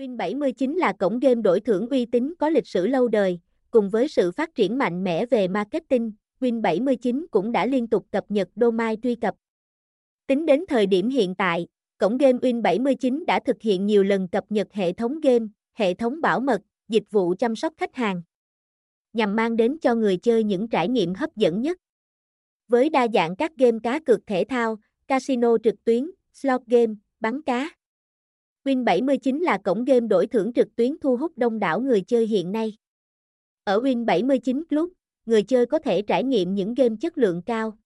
Win79 là cổng game đổi thưởng uy tín có lịch sử lâu đời, cùng với sự phát triển mạnh mẽ về marketing, Win79 cũng đã liên tục cập nhật domain truy cập. Tính đến thời điểm hiện tại, cổng game Win79 đã thực hiện nhiều lần cập nhật hệ thống game, hệ thống bảo mật, dịch vụ chăm sóc khách hàng, nhằm mang đến cho người chơi những trải nghiệm hấp dẫn nhất. Với đa dạng các game cá cược thể thao, casino trực tuyến, slot game, bắn cá. Win79 là cổng game đổi thưởng trực tuyến thu hút đông đảo người chơi hiện nay. Ở Win79 Club, người chơi có thể trải nghiệm những game chất lượng cao,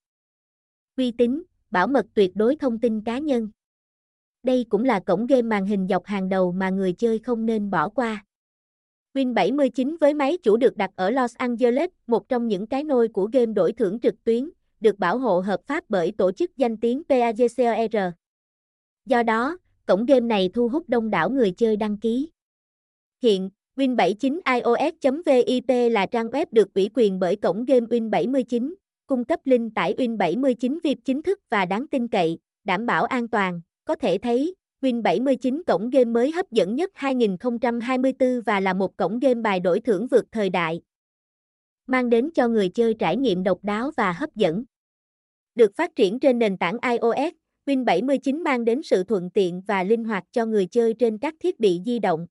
uy tín, bảo mật tuyệt đối thông tin cá nhân. Đây cũng là cổng game màn hình dọc hàng đầu mà người chơi không nên bỏ qua. Win79 với máy chủ được đặt ở Los Angeles, một trong những cái nôi của game đổi thưởng trực tuyến, được bảo hộ hợp pháp bởi tổ chức danh tiếng PAGCOR. Do đó, cổng game này thu hút đông đảo người chơi đăng ký. Hiện, Win79iOS.vip là trang web được ủy quyền bởi cổng game Win79, cung cấp link tải Win79 VIP chính thức và đáng tin cậy, đảm bảo an toàn. Có thể thấy, Win79 cổng game mới hấp dẫn nhất 2024 và là một cổng game bài đổi thưởng vượt thời đại. Mang đến cho người chơi trải nghiệm độc đáo và hấp dẫn. Được phát triển trên nền tảng iOS, Win79 mang đến sự thuận tiện và linh hoạt cho người chơi trên các thiết bị di động.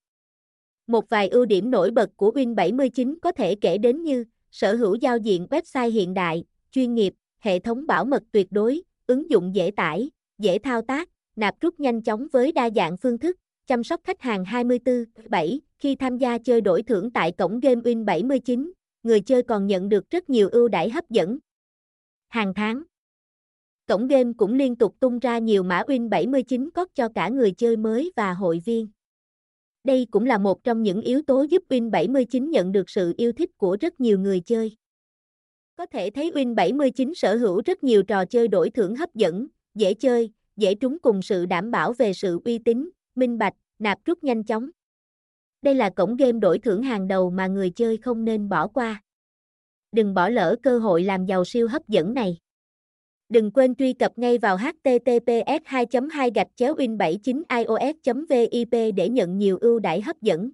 Một vài ưu điểm nổi bật của Win79 có thể kể đến như sở hữu giao diện website hiện đại, chuyên nghiệp, hệ thống bảo mật tuyệt đối, ứng dụng dễ tải, dễ thao tác, nạp rút nhanh chóng với đa dạng phương thức, chăm sóc khách hàng 24/7. Khi tham gia chơi đổi thưởng tại cổng game Win79, người chơi còn nhận được rất nhiều ưu đãi hấp dẫn. Hàng tháng Cổng game cũng liên tục tung ra nhiều mã Win79 cốt cho cả người chơi mới và hội viên. Đây cũng là một trong những yếu tố giúp Win79 nhận được sự yêu thích của rất nhiều người chơi. Có thể thấy Win79 sở hữu rất nhiều trò chơi đổi thưởng hấp dẫn, dễ chơi, dễ trúng cùng sự đảm bảo về sự uy tín, minh bạch, nạp rút nhanh chóng. Đây là cổng game đổi thưởng hàng đầu mà người chơi không nên bỏ qua. Đừng bỏ lỡ cơ hội làm giàu siêu hấp dẫn này. Đừng quên truy cập ngay vào https 2 2 win 79 ios vip để nhận nhiều ưu đãi hấp dẫn.